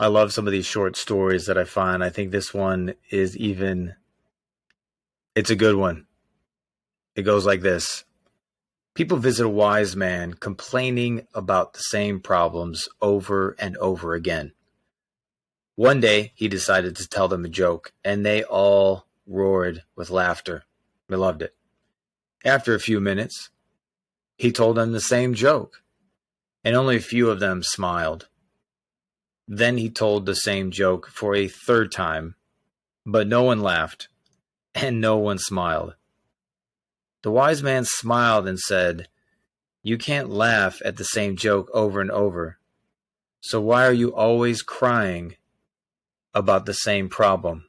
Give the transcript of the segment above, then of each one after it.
I love some of these short stories that I find. I think this one is even, it's a good one. It goes like this People visit a wise man complaining about the same problems over and over again. One day he decided to tell them a joke, and they all roared with laughter. They loved it. After a few minutes, he told them the same joke, and only a few of them smiled. Then he told the same joke for a third time, but no one laughed, and no one smiled. The wise man smiled and said, You can't laugh at the same joke over and over. So why are you always crying about the same problem?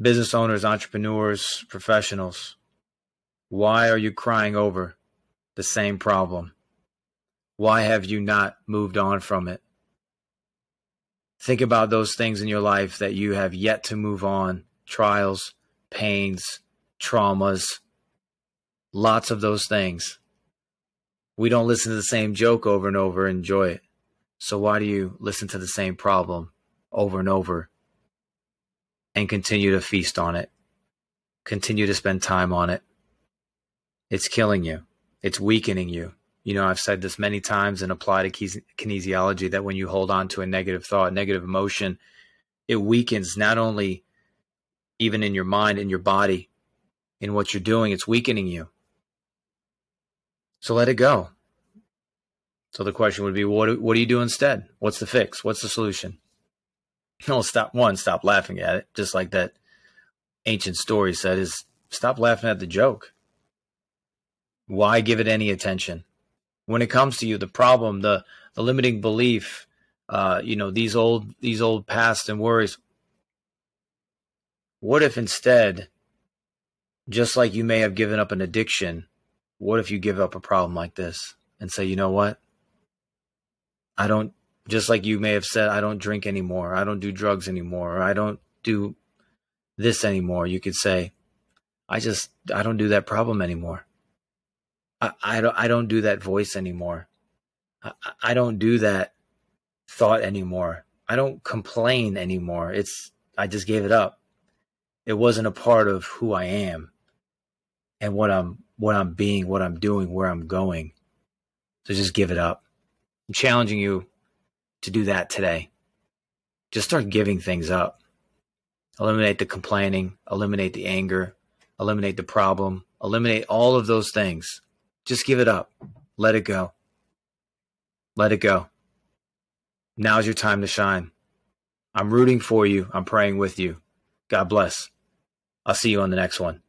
Business owners, entrepreneurs, professionals, why are you crying over the same problem? Why have you not moved on from it? Think about those things in your life that you have yet to move on trials, pains, traumas, lots of those things. We don't listen to the same joke over and over and enjoy it. So why do you listen to the same problem over and over and continue to feast on it? Continue to spend time on it. It's killing you. It's weakening you. You know, I've said this many times and applied to kinesiology that when you hold on to a negative thought, negative emotion, it weakens not only even in your mind, in your body, in what you're doing. It's weakening you. So let it go. So the question would be, what what do you do instead? What's the fix? What's the solution? No, stop. One, stop laughing at it, just like that ancient story said. Is stop laughing at the joke. Why give it any attention? When it comes to you, the problem, the the limiting belief, uh, you know, these old these old past and worries. What if instead just like you may have given up an addiction, what if you give up a problem like this and say, you know what? I don't, just like you may have said, I don't drink anymore. I don't do drugs anymore. Or I don't do this anymore. You could say, I just, I don't do that problem anymore. I, I don't, I don't do that voice anymore. I, I don't do that thought anymore. I don't complain anymore. It's, I just gave it up. It wasn't a part of who I am and what I'm what I'm being, what I'm doing, where I'm going. So just give it up. I'm challenging you to do that today. Just start giving things up. Eliminate the complaining, eliminate the anger, eliminate the problem, eliminate all of those things. Just give it up. Let it go. Let it go. Now's your time to shine. I'm rooting for you. I'm praying with you. God bless. I'll see you on the next one.